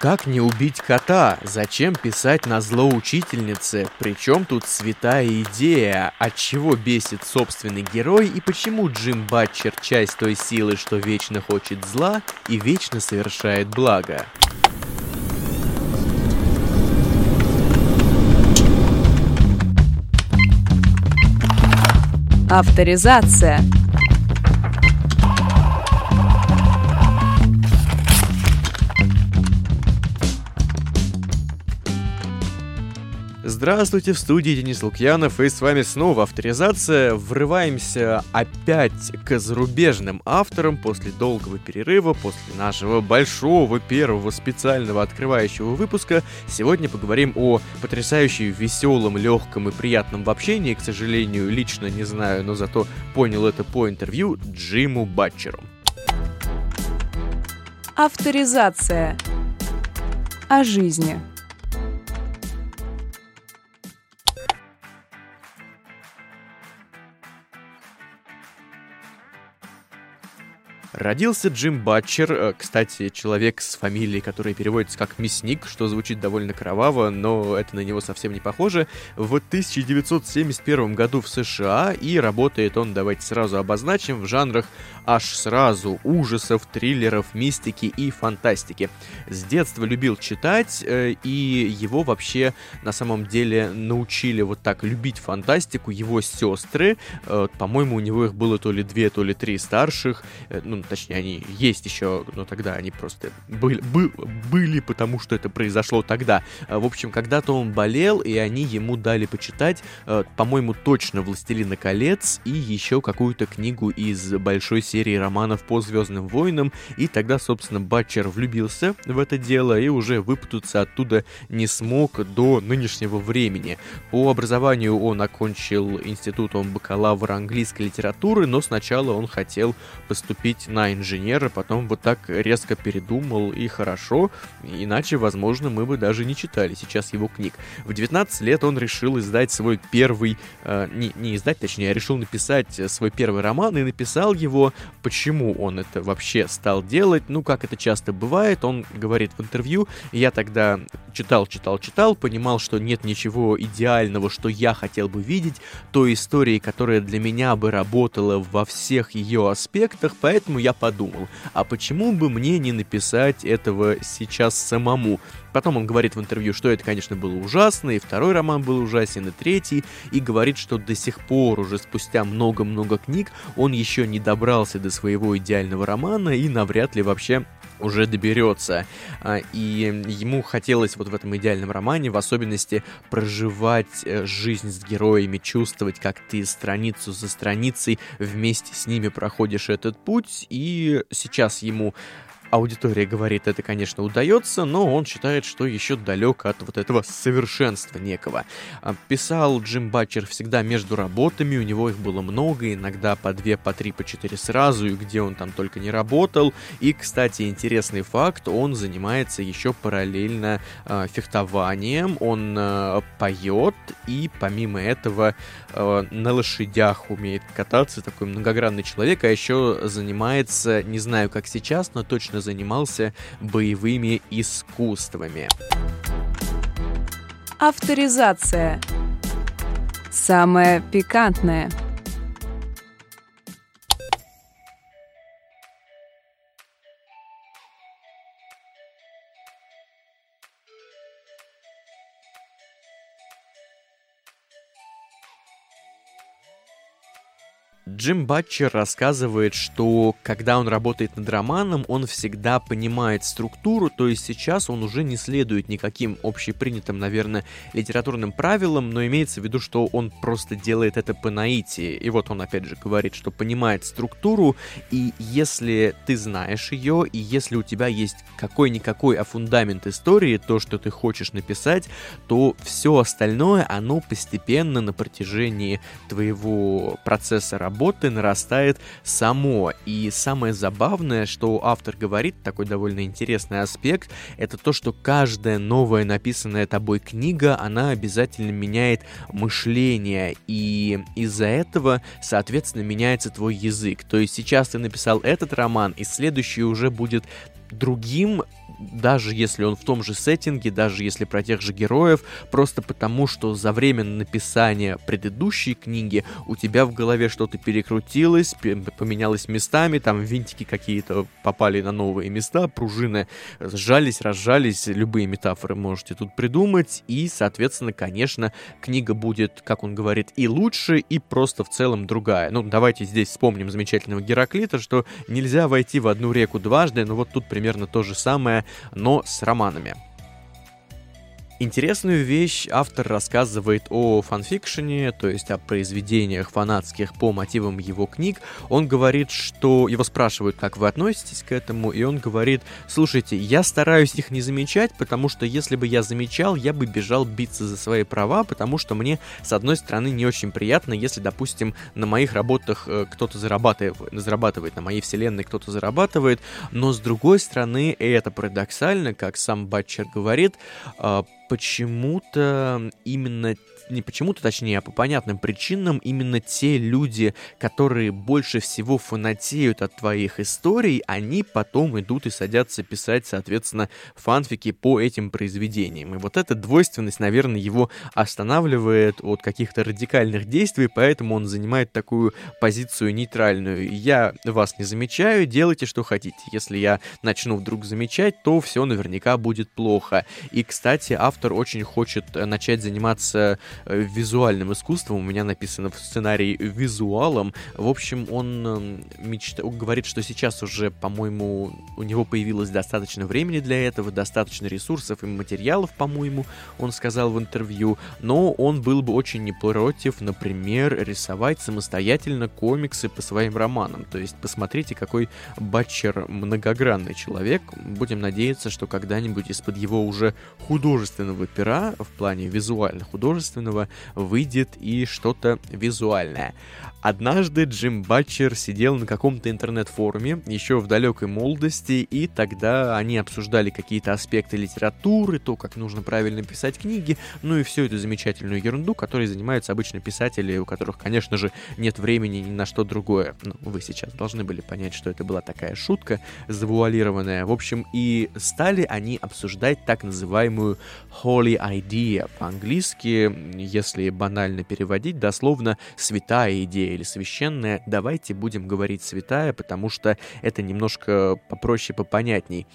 Как не убить кота? Зачем писать на зло учительнице? Причем тут святая идея? От чего бесит собственный герой? И почему Джим Батчер часть той силы, что вечно хочет зла и вечно совершает благо? Авторизация. Здравствуйте, в студии Денис Лукьянов, и с вами снова авторизация. Врываемся опять к зарубежным авторам после долгого перерыва, после нашего большого первого специального открывающего выпуска. Сегодня поговорим о потрясающе веселом, легком и приятном в общении, к сожалению, лично не знаю, но зато понял это по интервью Джиму Батчеру. Авторизация. О жизни. Родился Джим Батчер, э, кстати, человек с фамилией, которая переводится как «мясник», что звучит довольно кроваво, но это на него совсем не похоже, в 1971 году в США, и работает он, давайте сразу обозначим, в жанрах аж сразу ужасов, триллеров, мистики и фантастики. С детства любил читать, э, и его вообще на самом деле научили вот так любить фантастику его сестры. Э, по-моему, у него их было то ли две, то ли три старших, ну, точнее, они есть еще, но тогда они просто были, бы, были, потому что это произошло тогда. А, в общем, когда-то он болел, и они ему дали почитать, а, по-моему, точно «Властелина колец» и еще какую-то книгу из большой серии романов по «Звездным войнам», и тогда, собственно, Батчер влюбился в это дело и уже выпутаться оттуда не смог до нынешнего времени. По образованию он окончил институтом бакалавра английской литературы, но сначала он хотел поступить на инженера, потом вот так резко передумал, и хорошо, иначе, возможно, мы бы даже не читали сейчас его книг. В 19 лет он решил издать свой первый, э, не, не издать, точнее, а решил написать свой первый роман и написал его. Почему он это вообще стал делать? Ну, как это часто бывает, он говорит в интервью, я тогда читал, читал, читал, понимал, что нет ничего идеального, что я хотел бы видеть, той истории, которая для меня бы работала во всех ее аспектах, поэтому я подумал, а почему бы мне не написать этого сейчас самому? Потом он говорит в интервью, что это, конечно, было ужасно, и второй роман был ужасен, и третий, и говорит, что до сих пор, уже спустя много-много книг, он еще не добрался до своего идеального романа и навряд ли вообще уже доберется. А, и ему хотелось вот в этом идеальном романе в особенности проживать э, жизнь с героями, чувствовать, как ты страницу за страницей вместе с ними проходишь этот путь. И сейчас ему аудитория говорит, это, конечно, удается, но он считает, что еще далек от вот этого совершенства некого. А, писал Джим Батчер всегда между работами, у него их было много, иногда по две, по три, по четыре сразу, и где он там только не работал. И, кстати, интересный факт, он занимается еще параллельно э, фехтованием, он э, поет, и помимо этого э, на лошадях умеет кататься, такой многогранный человек, а еще занимается, не знаю как сейчас, но точно занимался боевыми искусствами. Авторизация. Самое пикантное – Джим Батчер рассказывает, что когда он работает над романом, он всегда понимает структуру, то есть сейчас он уже не следует никаким общепринятым, наверное, литературным правилам, но имеется в виду, что он просто делает это по наитии. И вот он опять же говорит, что понимает структуру, и если ты знаешь ее, и если у тебя есть какой-никакой а фундамент истории, то, что ты хочешь написать, то все остальное, оно постепенно на протяжении твоего процесса работы работы нарастает само. И самое забавное, что автор говорит, такой довольно интересный аспект, это то, что каждая новая написанная тобой книга, она обязательно меняет мышление. И из-за этого, соответственно, меняется твой язык. То есть сейчас ты написал этот роман, и следующий уже будет другим, даже если он в том же сеттинге, даже если про тех же героев, просто потому, что за время написания предыдущей книги у тебя в голове что-то перекрутилось, поменялось местами, там винтики какие-то попали на новые места, пружины сжались, разжались, любые метафоры можете тут придумать, и, соответственно, конечно, книга будет, как он говорит, и лучше, и просто в целом другая. Ну, давайте здесь вспомним замечательного Гераклита, что нельзя войти в одну реку дважды, но вот тут примерно то же самое, но с романами. Интересную вещь автор рассказывает о фанфикшене, то есть о произведениях фанатских по мотивам его книг. Он говорит, что его спрашивают, как вы относитесь к этому, и он говорит, слушайте, я стараюсь их не замечать, потому что если бы я замечал, я бы бежал биться за свои права, потому что мне, с одной стороны, не очень приятно, если, допустим, на моих работах э, кто-то зарабатывает, зарабатывает, на моей вселенной кто-то зарабатывает, но с другой стороны, и это парадоксально, как сам Батчер говорит, э, почему-то именно не почему-то, точнее, а по понятным причинам именно те люди, которые больше всего фанатеют от твоих историй, они потом идут и садятся писать, соответственно, фанфики по этим произведениям. И вот эта двойственность, наверное, его останавливает от каких-то радикальных действий, поэтому он занимает такую позицию нейтральную. Я вас не замечаю, делайте, что хотите. Если я начну вдруг замечать, то все наверняка будет плохо. И, кстати, автор очень хочет э, начать заниматься визуальным искусством, у меня написано в сценарии визуалом. В общем, он эм, мечта... говорит, что сейчас уже, по-моему, у него появилось достаточно времени для этого, достаточно ресурсов и материалов, по-моему, он сказал в интервью, но он был бы очень не против, например, рисовать самостоятельно комиксы по своим романам. То есть посмотрите, какой Батчер многогранный человек. Будем надеяться, что когда-нибудь из-под его уже художественного пера, в плане визуально-художественного, художественного выйдет и что-то визуальное. Однажды Джим Батчер сидел на каком-то интернет-форуме еще в далекой молодости, и тогда они обсуждали какие-то аспекты литературы, то, как нужно правильно писать книги, ну и всю эту замечательную ерунду, которой занимаются обычно писатели, у которых, конечно же, нет времени ни на что другое. Ну, вы сейчас должны были понять, что это была такая шутка завуалированная. В общем, и стали они обсуждать так называемую holy idea по-английски, если банально переводить, дословно «святая идея» или «священная». Давайте будем говорить «святая», потому что это немножко попроще, попонятней.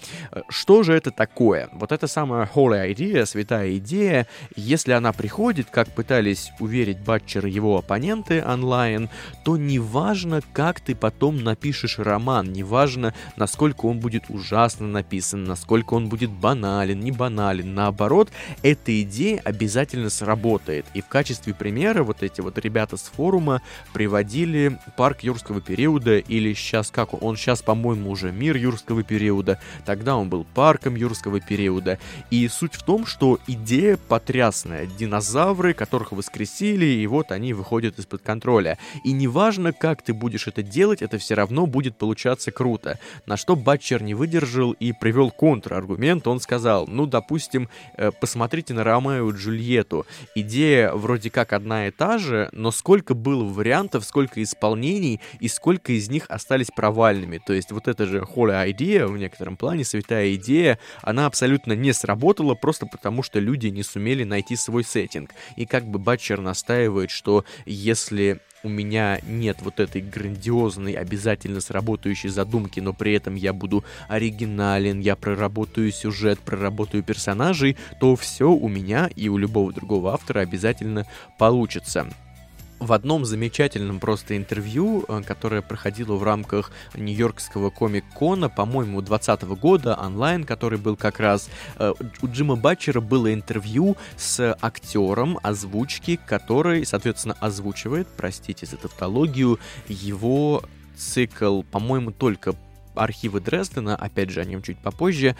Что же это такое? Вот эта самая holy idea, святая идея, если она приходит, как пытались уверить Батчер и его оппоненты онлайн, то неважно, как ты потом напишешь роман, неважно, насколько он будет ужасно написан, насколько он будет банален, не банален, наоборот, эта идея обязательно сработает работает. И в качестве примера вот эти вот ребята с форума приводили парк юрского периода, или сейчас как он сейчас, по-моему, уже мир юрского периода, тогда он был парком юрского периода. И суть в том, что идея потрясная. Динозавры, которых воскресили, и вот они выходят из-под контроля. И неважно, как ты будешь это делать, это все равно будет получаться круто. На что Батчер не выдержал и привел контраргумент. Он сказал, ну, допустим, э, посмотрите на Ромео и Джульетту. Идея вроде как одна и та же, но сколько было вариантов, сколько исполнений и сколько из них остались провальными. То есть вот эта же holy idea, в некотором плане святая идея, она абсолютно не сработала просто потому, что люди не сумели найти свой сеттинг. И как бы Батчер настаивает, что если у меня нет вот этой грандиозной, обязательно сработающей задумки, но при этом я буду оригинален, я проработаю сюжет, проработаю персонажей, то все у меня и у любого другого автора обязательно получится в одном замечательном просто интервью, э, которое проходило в рамках Нью-Йоркского комик-кона, по-моему, 2020 года, онлайн, который был как раз, э, у Джима Батчера было интервью с актером озвучки, который, соответственно, озвучивает, простите за тавтологию, его цикл, по-моему, только архивы Дрездена, опять же, о нем чуть попозже,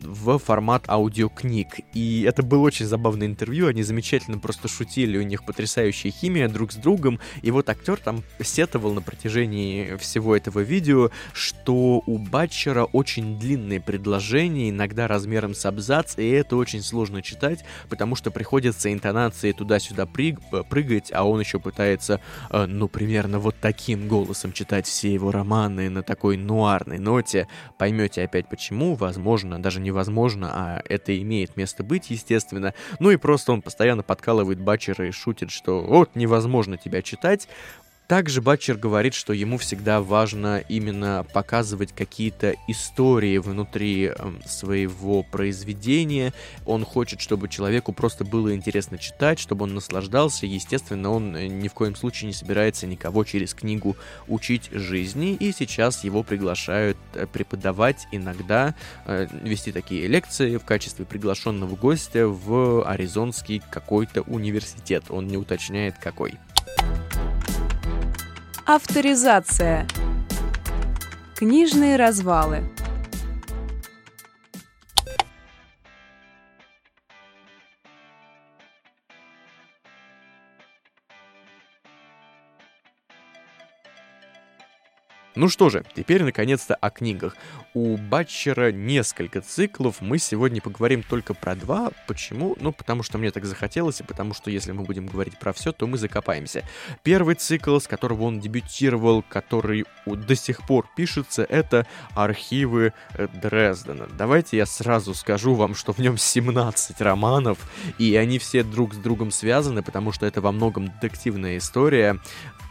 в формат аудиокниг. И это было очень забавное интервью, они замечательно просто шутили, у них потрясающая химия друг с другом, и вот актер там сетовал на протяжении всего этого видео, что у Батчера очень длинные предложения, иногда размером с абзац, и это очень сложно читать, потому что приходится интонации туда-сюда прыг прыгать, а он еще пытается, э, ну, примерно вот таким голосом читать все его романы на такой нуарной ноте. Поймете опять почему, возможно, даже невозможно, а это имеет место быть, естественно. Ну и просто он постоянно подкалывает Батчера и шутит, что вот невозможно тебя читать. Также Батчер говорит, что ему всегда важно именно показывать какие-то истории внутри э, своего произведения. Он хочет, чтобы человеку просто было интересно читать, чтобы он наслаждался. Естественно, он э, ни в коем случае не собирается никого через книгу учить жизни. И сейчас его приглашают э, преподавать иногда, э, вести такие лекции в качестве приглашенного гостя в Аризонский какой-то университет. Он не уточняет какой. Авторизация. Книжные развалы. Ну что же, теперь наконец-то о книгах. У Батчера несколько циклов, мы сегодня поговорим только про два. Почему? Ну, потому что мне так захотелось, и потому что если мы будем говорить про все, то мы закопаемся. Первый цикл, с которого он дебютировал, который до сих пор пишется, это архивы э, Дрездена. Давайте я сразу скажу вам, что в нем 17 романов, и они все друг с другом связаны, потому что это во многом детективная история.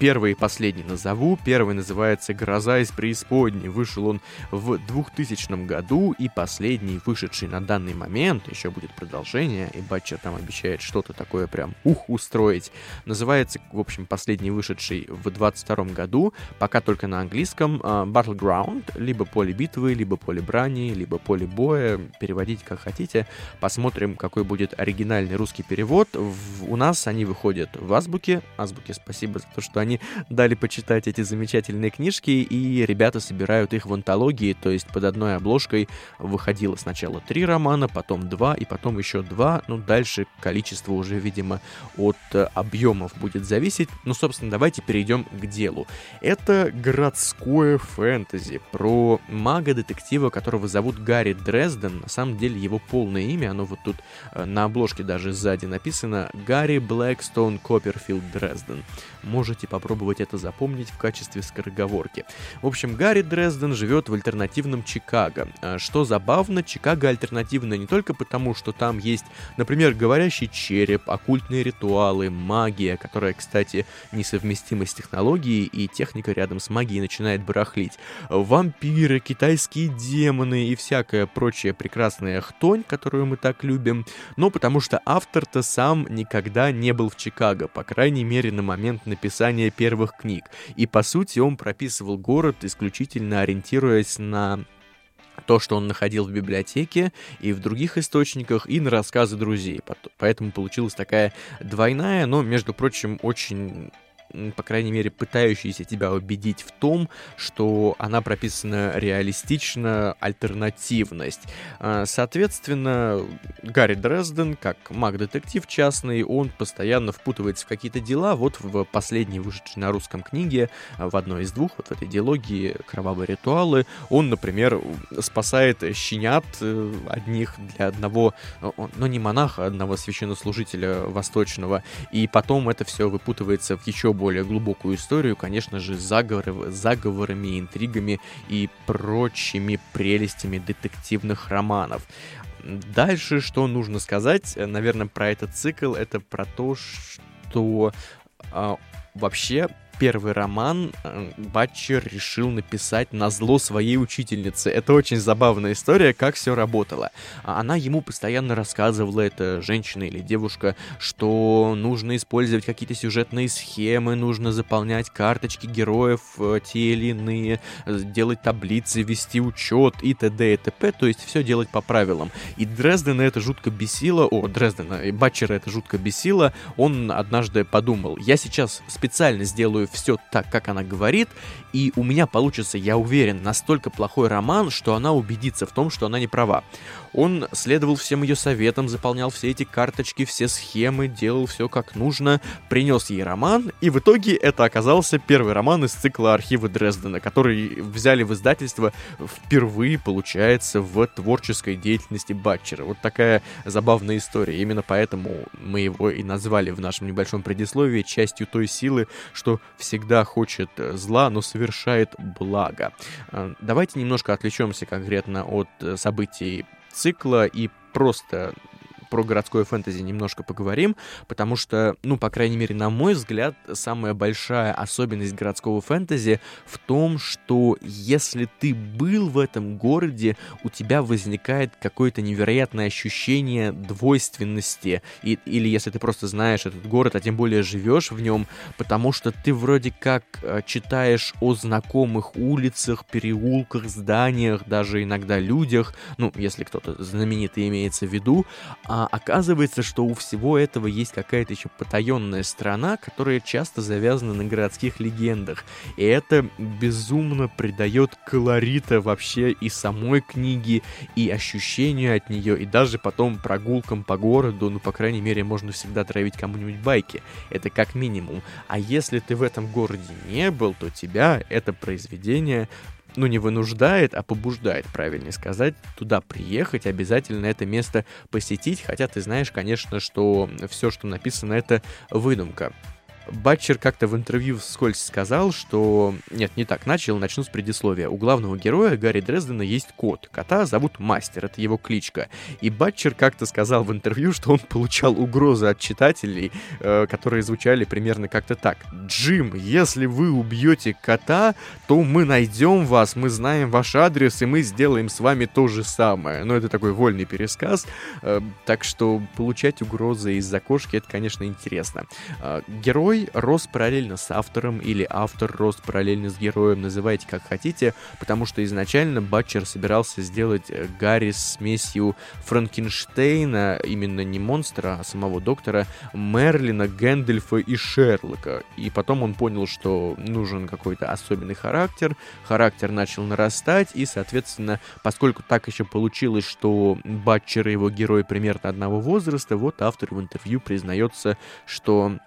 Первый и последний назову. Первый называется «Гроза из преисподней». Вышел он в 2000 году, и последний, вышедший на данный момент, еще будет продолжение, и Батчер там обещает что-то такое прям ух устроить. Называется, в общем, последний вышедший в 22 году, пока только на английском, uh, Battleground, либо поле битвы, либо поле брани, либо поле боя, переводить как хотите. Посмотрим, какой будет оригинальный русский перевод. В, у нас они выходят в азбуке. Азбуке спасибо за то, что они дали почитать эти замечательные книжки, и ребята собирают их в антологии, то есть под одной обложкой выходило сначала три романа, потом два, и потом еще два, ну дальше количество уже, видимо, от э, объемов будет зависеть. Ну, собственно, давайте перейдем к делу. Это городское фэнтези про мага-детектива, которого зовут Гарри Дрезден. На самом деле его полное имя, оно вот тут э, на обложке даже сзади написано Гарри Блэкстоун Копперфилд Дрезден. Можете попробовать это запомнить в качестве скороговорки. В общем, Гарри Дрезден живет в альтернативном Чикаго. А, что забавно, Чикаго альтернативно не только потому, что там есть, например, говорящий череп, оккультные ритуалы, магия, которая, кстати, несовместима с технологией, и техника рядом с магией начинает барахлить. Вампиры, китайские демоны и всякая прочая прекрасная хтонь, которую мы так любим, но потому что автор-то сам никогда не был в Чикаго, по крайней мере на момент написания первых книг. И по сути он прописывал город исключительно ориентируясь на то, что он находил в библиотеке и в других источниках, и на рассказы друзей. Поэтому получилась такая двойная, но, между прочим, очень по крайней мере, пытающийся тебя убедить в том, что она прописана реалистично, альтернативность. А, соответственно, Гарри Дрезден, как маг-детектив частный, он постоянно впутывается в какие-то дела. Вот в последней вышедшей на русском книге, а, в одной из двух, вот в этой диалогии «Кровавые ритуалы», он, например, спасает щенят э, одних для одного, ну не монаха, а одного священнослужителя восточного, и потом это все выпутывается в еще более глубокую историю, конечно же, заговоры, заговорами, интригами и прочими прелестями детективных романов. Дальше, что нужно сказать, наверное, про этот цикл, это про то, что э, вообще первый роман э, Батчер решил написать на зло своей учительнице. Это очень забавная история, как все работало. А она ему постоянно рассказывала, это женщина или девушка, что нужно использовать какие-то сюжетные схемы, нужно заполнять карточки героев э, те или иные, делать таблицы, вести учет и т.д. и т.п. То есть все делать по правилам. И Дрездена это жутко бесило, о, Дрездена, и Батчера это жутко бесило. Он однажды подумал, я сейчас специально сделаю все так, как она говорит, и у меня получится, я уверен, настолько плохой роман, что она убедится в том, что она не права. Он следовал всем ее советам, заполнял все эти карточки, все схемы, делал все как нужно, принес ей роман, и в итоге это оказался первый роман из цикла архива Дрездена, который взяли в издательство впервые, получается, в творческой деятельности Батчера. Вот такая забавная история. Именно поэтому мы его и назвали в нашем небольшом предисловии частью той силы, что всегда хочет зла, но совершает благо. А, давайте немножко отвлечемся конкретно от событий цикла и просто про городское фэнтези немножко поговорим, потому что, ну, по крайней мере, на мой взгляд, самая большая особенность городского фэнтези в том, что если ты был в этом городе, у тебя возникает какое-то невероятное ощущение двойственности, и, или если ты просто знаешь этот город, а тем более живешь в нем, потому что ты вроде как э, читаешь о знакомых улицах, переулках, зданиях, даже иногда людях, ну, если кто-то знаменитый имеется в виду, а а оказывается, что у всего этого есть какая-то еще потаенная сторона, которая часто завязана на городских легендах. И это безумно придает колорита вообще и самой книги, и ощущению от нее, и даже потом прогулкам по городу, ну, по крайней мере, можно всегда травить кому-нибудь байки. Это как минимум. А если ты в этом городе не был, то тебя это произведение ну, не вынуждает, а побуждает, правильнее сказать, туда приехать, обязательно это место посетить, хотя ты знаешь, конечно, что все, что написано, это выдумка. Батчер как-то в интервью вскользь сказал, что... Нет, не так, начал, начну с предисловия. У главного героя Гарри Дрездена есть кот. Кота зовут Мастер, это его кличка. И Батчер как-то сказал в интервью, что он получал угрозы от читателей, э, которые звучали примерно как-то так. «Джим, если вы убьете кота, то мы найдем вас, мы знаем ваш адрес, и мы сделаем с вами то же самое». Но это такой вольный пересказ, э, так что получать угрозы из-за кошки, это, конечно, интересно. Э, герой рос параллельно с автором, или автор рос параллельно с героем, называйте как хотите, потому что изначально Батчер собирался сделать э, Гарри с смесью Франкенштейна, именно не монстра, а самого доктора, Мерлина, Гэндальфа и Шерлока. И потом он понял, что нужен какой-то особенный характер, характер начал нарастать, и, соответственно, поскольку так еще получилось, что Батчер и его герой примерно одного возраста, вот автор в интервью признается, что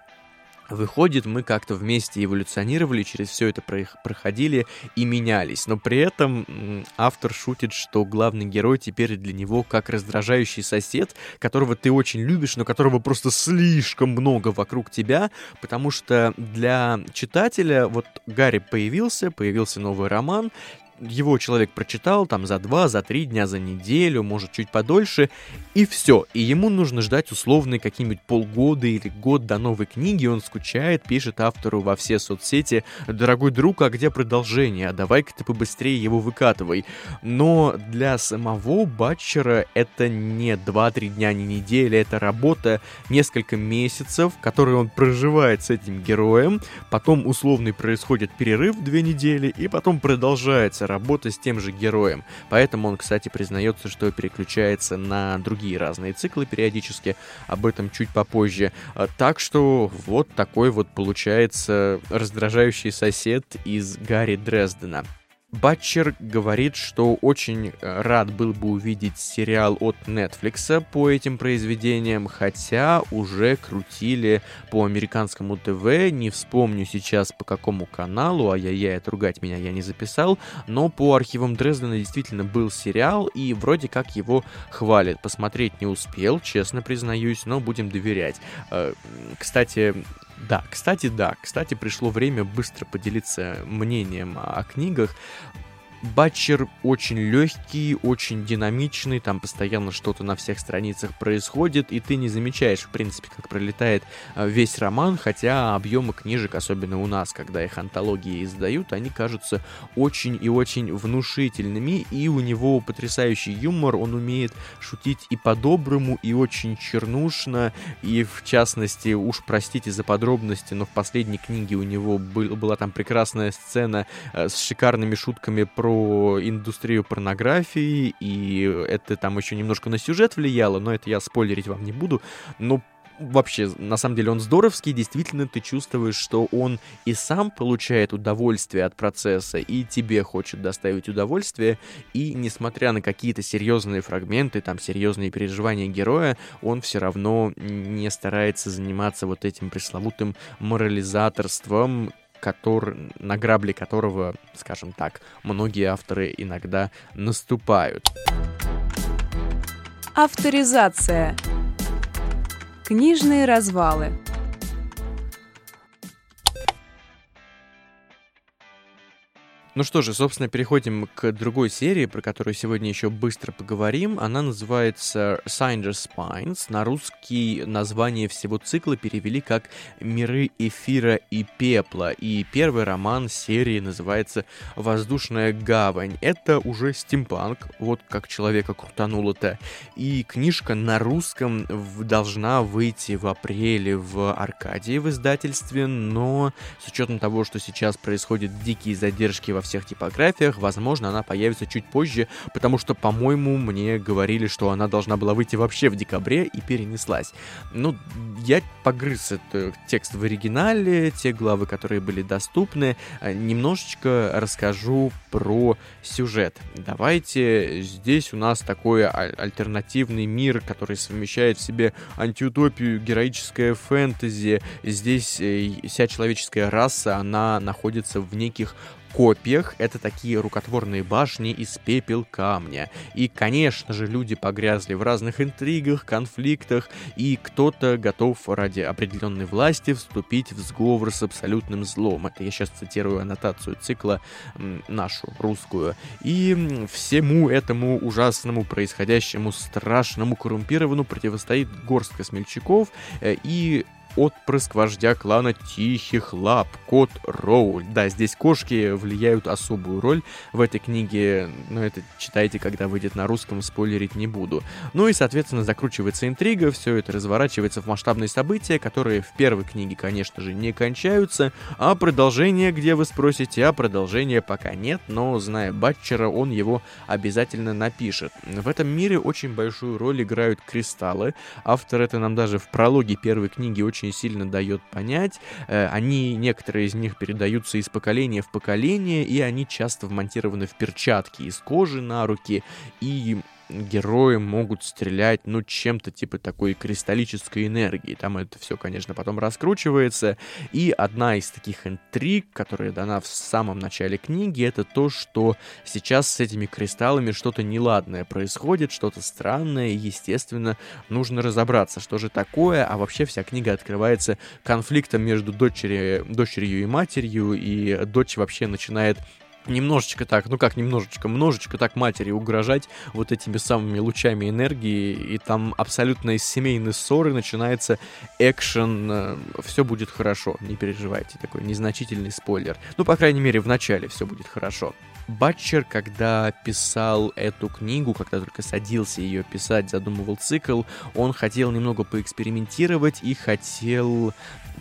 Выходит, мы как-то вместе эволюционировали, через все это проходили и менялись. Но при этом автор шутит, что главный герой теперь для него как раздражающий сосед, которого ты очень любишь, но которого просто слишком много вокруг тебя, потому что для читателя вот Гарри появился, появился новый роман, его человек прочитал там за два, за три дня, за неделю, может чуть подольше, и все. И ему нужно ждать условные какие-нибудь полгода или год до новой книги, он скучает, пишет автору во все соцсети, дорогой друг, а где продолжение, а давай-ка ты побыстрее его выкатывай. Но для самого Батчера это не 2-3 дня, не неделя, это работа несколько месяцев, которые он проживает с этим героем, потом условный происходит перерыв две недели, и потом продолжается приходится работать с тем же героем. Поэтому он, кстати, признается, что переключается на другие разные циклы периодически. Об этом чуть попозже. А, так что вот такой вот получается раздражающий сосед из Гарри Дрездена. Батчер говорит, что очень э, рад был бы увидеть сериал от Netflix по этим произведениям, хотя уже крутили по американскому ТВ, не вспомню сейчас по какому каналу, ай-яй-яй, отругать меня я не записал, но по архивам Дрездена действительно был сериал, и вроде как его хвалят. Посмотреть не успел, честно признаюсь, но будем доверять. Э, кстати, да, кстати, да. Кстати, пришло время быстро поделиться мнением о книгах. Батчер очень легкий, очень динамичный, там постоянно что-то на всех страницах происходит, и ты не замечаешь, в принципе, как пролетает а, весь роман, хотя объемы книжек, особенно у нас, когда их антологии издают, они кажутся очень и очень внушительными, и у него потрясающий юмор, он умеет шутить и по-доброму, и очень чернушно, и в частности, уж простите за подробности, но в последней книге у него был, была там прекрасная сцена э, с шикарными шутками про индустрию порнографии, и это там еще немножко на сюжет влияло, но это я спойлерить вам не буду. Но вообще, на самом деле, он здоровский, действительно ты чувствуешь, что он и сам получает удовольствие от процесса, и тебе хочет доставить удовольствие, и несмотря на какие-то серьезные фрагменты, там, серьезные переживания героя, он все равно не старается заниматься вот этим пресловутым морализаторством, который, на грабли которого, скажем так, многие авторы иногда наступают. Авторизация. Книжные развалы. Ну что же, собственно, переходим к другой серии, про которую сегодня еще быстро поговорим. Она называется Singer Spines. На русский название всего цикла перевели как «Миры эфира и пепла». И первый роман серии называется «Воздушная гавань». Это уже стимпанк, вот как человека крутануло-то. И книжка на русском должна выйти в апреле в Аркадии в издательстве, но с учетом того, что сейчас происходят дикие задержки во всех типографиях, возможно, она появится чуть позже, потому что, по-моему, мне говорили, что она должна была выйти вообще в декабре и перенеслась. Ну, я погрыз этот текст в оригинале, те главы, которые были доступны. Э, немножечко расскажу про сюжет. Давайте, здесь у нас такой альтернативный мир, который совмещает в себе антиутопию, героическое фэнтези. Здесь э, вся человеческая раса, она находится в неких копьях это такие рукотворные башни из пепел камня. И, конечно же, люди погрязли в разных интригах, конфликтах, и кто-то готов ради определенной власти вступить в сговор с абсолютным злом. Это я сейчас цитирую аннотацию цикла нашу, русскую. И всему этому ужасному происходящему, страшному, коррумпированному противостоит горстка смельчаков, э, и отпрыск вождя клана Тихих Лап, кот Роуль. Да, здесь кошки влияют особую роль в этой книге, но это читайте, когда выйдет на русском, спойлерить не буду. Ну и, соответственно, закручивается интрига, все это разворачивается в масштабные события, которые в первой книге, конечно же, не кончаются, а продолжение, где вы спросите, а продолжения пока нет, но, зная Батчера, он его обязательно напишет. В этом мире очень большую роль играют кристаллы, автор это нам даже в прологе первой книги очень очень сильно дает понять. Э, они, некоторые из них передаются из поколения в поколение, и они часто вмонтированы в перчатки из кожи на руки, и герои могут стрелять, ну, чем-то типа такой кристаллической энергии. Там это все, конечно, потом раскручивается. И одна из таких интриг, которая дана в самом начале книги, это то, что сейчас с этими кристаллами что-то неладное происходит, что-то странное, и, естественно, нужно разобраться, что же такое, а вообще вся книга открывается конфликтом между дочери, дочерью и матерью, и дочь вообще начинает немножечко так, ну как немножечко, множечко так матери угрожать вот этими самыми лучами энергии, и там абсолютно из семейной ссоры начинается экшен, э, все будет хорошо, не переживайте, такой незначительный спойлер. Ну, по крайней мере, в начале все будет хорошо. Батчер, когда писал эту книгу, когда только садился ее писать, задумывал цикл, он хотел немного поэкспериментировать и хотел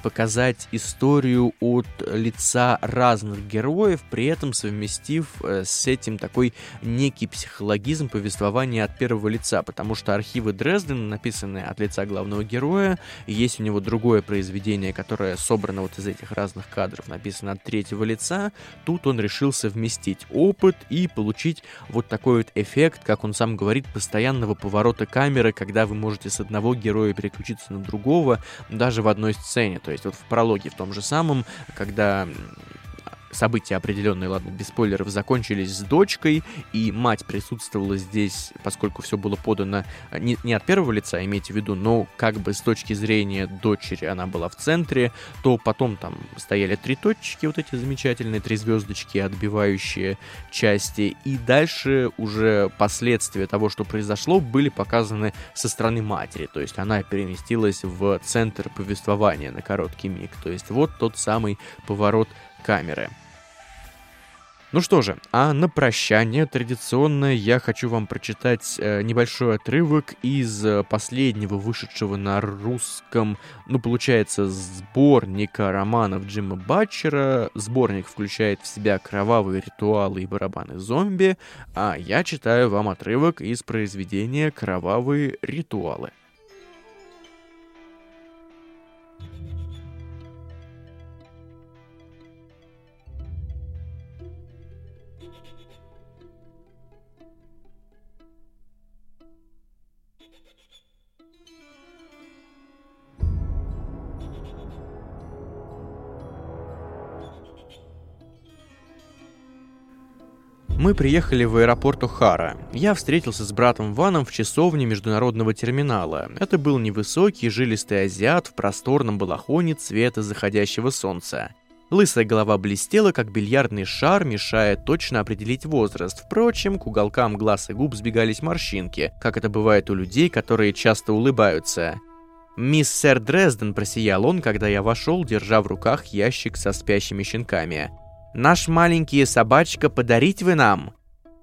показать историю от лица разных героев, при этом совместив э, с этим такой некий психологизм повествования от первого лица, потому что архивы Дрездена, написанные от лица главного героя, есть у него другое произведение, которое собрано вот из этих разных кадров, написано от третьего лица, тут он решил совместить опыт и получить вот такой вот эффект, как он сам говорит, постоянного поворота камеры, когда вы можете с одного героя переключиться на другого, даже в одной сцене, то есть вот в прологе в том же самом, когда события определенные, ладно, без спойлеров, закончились с дочкой, и мать присутствовала здесь, поскольку все было подано э, не, не от первого лица, имейте в виду, но как бы с точки зрения дочери она была в центре, то потом там стояли три точки, вот эти замечательные три звездочки, отбивающие части, и дальше уже последствия того, что произошло, были показаны со стороны матери, то есть она переместилась в центр повествования на короткий миг, то есть вот тот самый поворот камеры. Ну что же, а на прощание традиционно я хочу вам прочитать э, небольшой отрывок из э, последнего вышедшего на русском, ну получается, сборника романов Джима Батчера. Сборник включает в себя кровавые ритуалы и барабаны зомби, а я читаю вам отрывок из произведения «Кровавые ритуалы». Мы приехали в аэропорт Охара. Я встретился с братом Ваном в часовне международного терминала. Это был невысокий, жилистый азиат в просторном балахоне цвета заходящего солнца. Лысая голова блестела, как бильярдный шар, мешая точно определить возраст. Впрочем, к уголкам глаз и губ сбегались морщинки, как это бывает у людей, которые часто улыбаются. «Мисс Сэр Дрезден», — просиял он, когда я вошел, держа в руках ящик со спящими щенками. «Наш маленький собачка подарить вы нам!»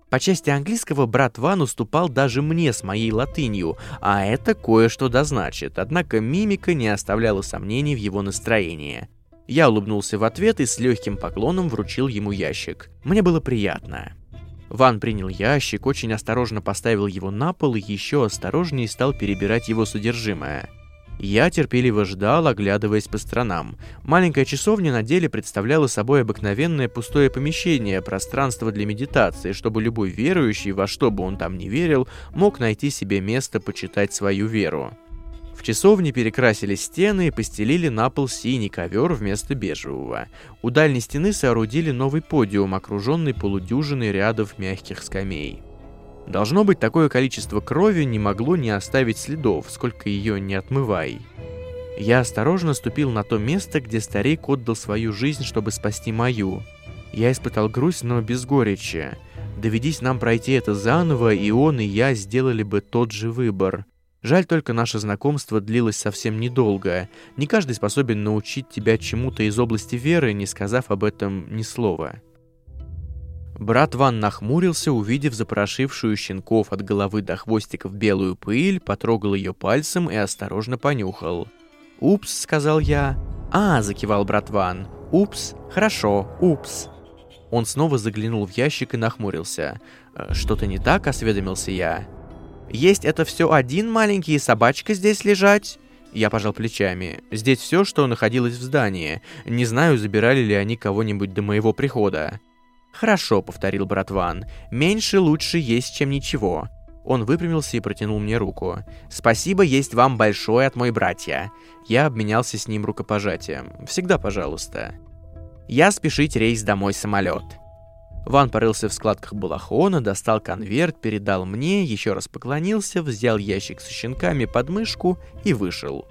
По части английского брат Ван уступал даже мне с моей латынью, а это кое-что дозначит, однако мимика не оставляла сомнений в его настроении. Я улыбнулся в ответ и с легким поклоном вручил ему ящик. Мне было приятно. Ван принял ящик, очень осторожно поставил его на пол и еще осторожнее стал перебирать его содержимое. Я терпеливо ждал, оглядываясь по сторонам. Маленькая часовня на деле представляла собой обыкновенное пустое помещение, пространство для медитации, чтобы любой верующий, во что бы он там ни верил, мог найти себе место почитать свою веру. В часовне перекрасили стены и постелили на пол синий ковер вместо бежевого. У дальней стены соорудили новый подиум, окруженный полудюжиной рядов мягких скамей. Должно быть, такое количество крови не могло не оставить следов, сколько ее не отмывай. Я осторожно ступил на то место, где старик отдал свою жизнь, чтобы спасти мою. Я испытал грусть, но без горечи. Доведись нам пройти это заново, и он, и я сделали бы тот же выбор. Жаль только наше знакомство длилось совсем недолго. Не каждый способен научить тебя чему-то из области веры, не сказав об этом ни слова. Брат Ван нахмурился, увидев запорошившую щенков от головы до хвостиков белую пыль, потрогал ее пальцем и осторожно понюхал. «Упс», — сказал я. «А», — закивал брат Ван. «Упс, хорошо, упс». Он снова заглянул в ящик и нахмурился. «Э, «Что-то не так?» — осведомился я. Есть это все один маленький собачка здесь лежать?» Я пожал плечами. Здесь все, что находилось в здании. Не знаю, забирали ли они кого-нибудь до моего прихода. «Хорошо», — повторил брат Ван. «Меньше лучше есть, чем ничего». Он выпрямился и протянул мне руку. «Спасибо есть вам большое от мой братья». Я обменялся с ним рукопожатием. «Всегда пожалуйста». «Я спешить рейс домой самолет». Ван порылся в складках балахона, достал конверт, передал мне, еще раз поклонился, взял ящик с щенками под мышку и вышел.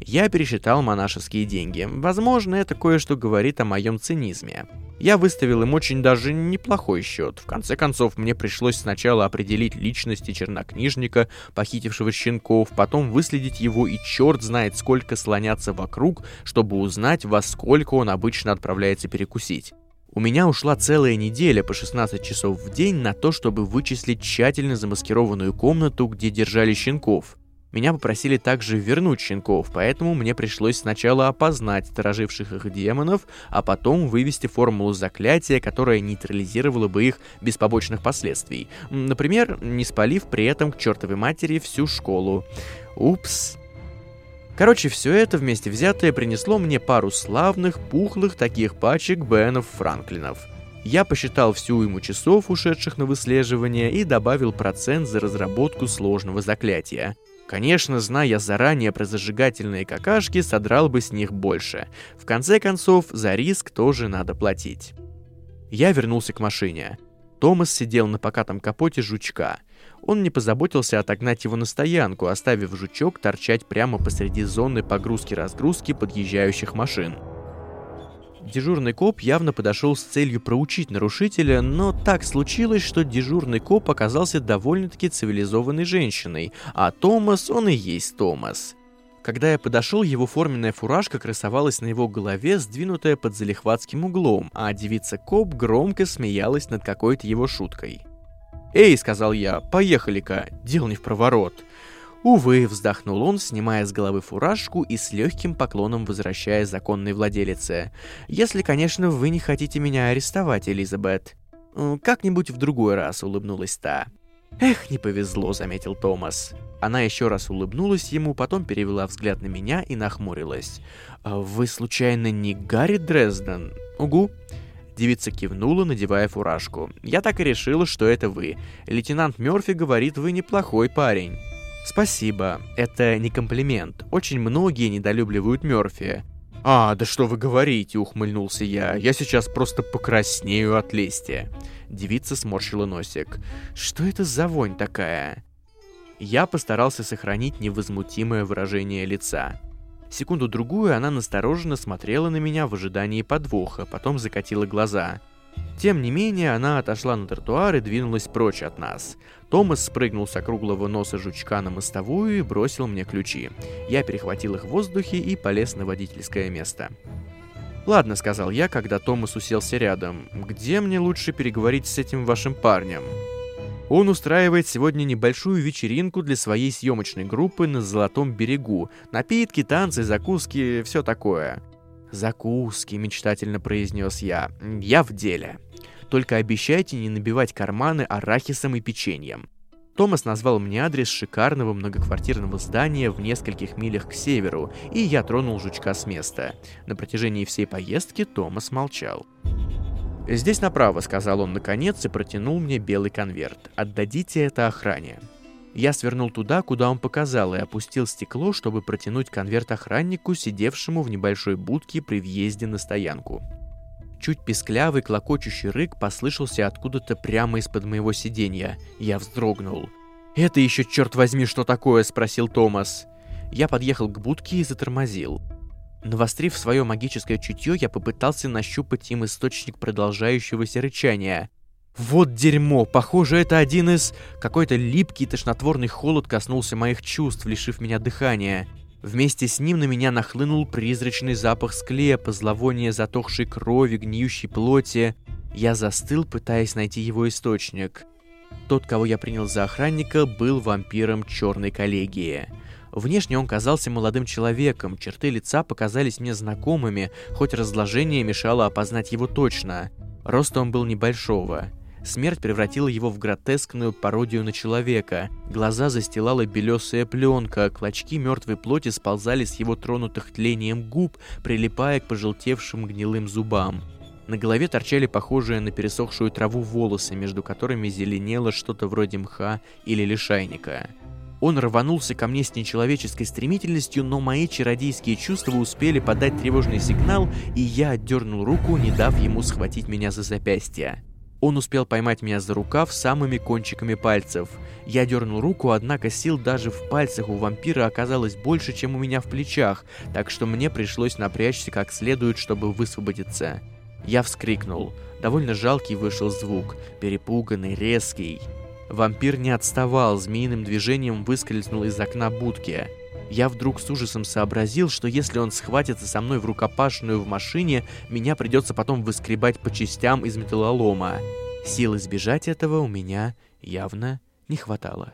Я пересчитал монашеские деньги. Возможно, это кое-что говорит о моем цинизме. Я выставил им очень даже неплохой счет. В конце концов, мне пришлось сначала определить личности чернокнижника, похитившего щенков, потом выследить его и черт знает сколько слоняться вокруг, чтобы узнать, во сколько он обычно отправляется перекусить. У меня ушла целая неделя по 16 часов в день на то, чтобы вычислить тщательно замаскированную комнату, где держали щенков. Меня попросили также вернуть щенков, поэтому мне пришлось сначала опознать стороживших их демонов, а потом вывести формулу заклятия, которая нейтрализировала бы их без побочных последствий. Например, не спалив при этом к чертовой матери всю школу. Упс. Короче, все это вместе взятое принесло мне пару славных, пухлых таких пачек Бенов Франклинов. Я посчитал всю ему часов, ушедших на выслеживание, и добавил процент за разработку сложного заклятия. Конечно, зная заранее про зажигательные какашки, содрал бы с них больше. В конце концов, за риск тоже надо платить. Я вернулся к машине. Томас сидел на покатом капоте жучка. Он не позаботился отогнать его на стоянку, оставив жучок торчать прямо посреди зоны погрузки-разгрузки подъезжающих машин. Дежурный коп явно подошел с целью проучить нарушителя, но так случилось, что дежурный коп оказался довольно-таки цивилизованной женщиной, а Томас, он и есть Томас. Когда я подошел, его форменная фуражка красовалась на его голове, сдвинутая под залихватским углом, а девица-коп громко смеялась над какой-то его шуткой. «Эй», — сказал я, — «поехали-ка, дел не в проворот». Увы, вздохнул он, снимая с головы фуражку и с легким поклоном возвращая законной владелице. «Если, конечно, вы не хотите меня арестовать, Элизабет». «Как-нибудь в другой раз», — улыбнулась та. «Эх, не повезло», — заметил Томас. Она еще раз улыбнулась ему, потом перевела взгляд на меня и нахмурилась. «А «Вы, случайно, не Гарри Дрезден?» «Угу». Девица кивнула, надевая фуражку. «Я так и решила, что это вы. Лейтенант Мёрфи говорит, вы неплохой парень». «Спасибо. Это не комплимент. Очень многие недолюбливают Мёрфи». «А, да что вы говорите», — ухмыльнулся я. «Я сейчас просто покраснею от лести». Девица сморщила носик. «Что это за вонь такая?» Я постарался сохранить невозмутимое выражение лица. Секунду-другую она настороженно смотрела на меня в ожидании подвоха, потом закатила глаза. Тем не менее, она отошла на тротуар и двинулась прочь от нас. Томас спрыгнул с округлого носа жучка на мостовую и бросил мне ключи. Я перехватил их в воздухе и полез на водительское место. «Ладно», — сказал я, когда Томас уселся рядом. «Где мне лучше переговорить с этим вашим парнем?» Он устраивает сегодня небольшую вечеринку для своей съемочной группы на Золотом берегу. Напитки, танцы, закуски, все такое. «Закуски», — мечтательно произнес я. «Я в деле. Только обещайте не набивать карманы арахисом и печеньем». Томас назвал мне адрес шикарного многоквартирного здания в нескольких милях к северу, и я тронул жучка с места. На протяжении всей поездки Томас молчал. «Здесь направо», — сказал он наконец и протянул мне белый конверт. «Отдадите это охране». Я свернул туда, куда он показал, и опустил стекло, чтобы протянуть конверт охраннику, сидевшему в небольшой будке при въезде на стоянку. Чуть песклявый, клокочущий рык послышался откуда-то прямо из-под моего сиденья. Я вздрогнул. «Это еще, черт возьми, что такое?» — спросил Томас. Я подъехал к будке и затормозил. Навострив свое магическое чутье, я попытался нащупать им источник продолжающегося рычания. Вот дерьмо, похоже, это один из... Какой-то липкий тошнотворный холод коснулся моих чувств, лишив меня дыхания. Вместе с ним на меня нахлынул призрачный запах склепа, зловоние затохшей крови, гниющей плоти. Я застыл, пытаясь найти его источник. Тот, кого я принял за охранника, был вампиром черной коллегии. Внешне он казался молодым человеком, черты лица показались мне знакомыми, хоть разложение мешало опознать его точно. Рост он был небольшого. Смерть превратила его в гротескную пародию на человека. Глаза застилала белесая пленка, клочки мертвой плоти сползали с его тронутых тлением губ, прилипая к пожелтевшим гнилым зубам. На голове торчали похожие на пересохшую траву волосы, между которыми зеленело что-то вроде мха или лишайника. Он рванулся ко мне с нечеловеческой стремительностью, но мои чародейские чувства успели подать тревожный сигнал, и я отдернул руку, не дав ему схватить меня за запястье. Он успел поймать меня за рукав самыми кончиками пальцев. Я дернул руку, однако сил даже в пальцах у вампира оказалось больше, чем у меня в плечах, так что мне пришлось напрячься как следует, чтобы высвободиться. Я вскрикнул. Довольно жалкий вышел звук, перепуганный, резкий. Вампир не отставал, змеиным движением выскользнул из окна будки. Я вдруг с ужасом сообразил, что если он схватится со мной в рукопашную в машине, меня придется потом выскребать по частям из металлолома. Сил избежать этого у меня явно не хватало.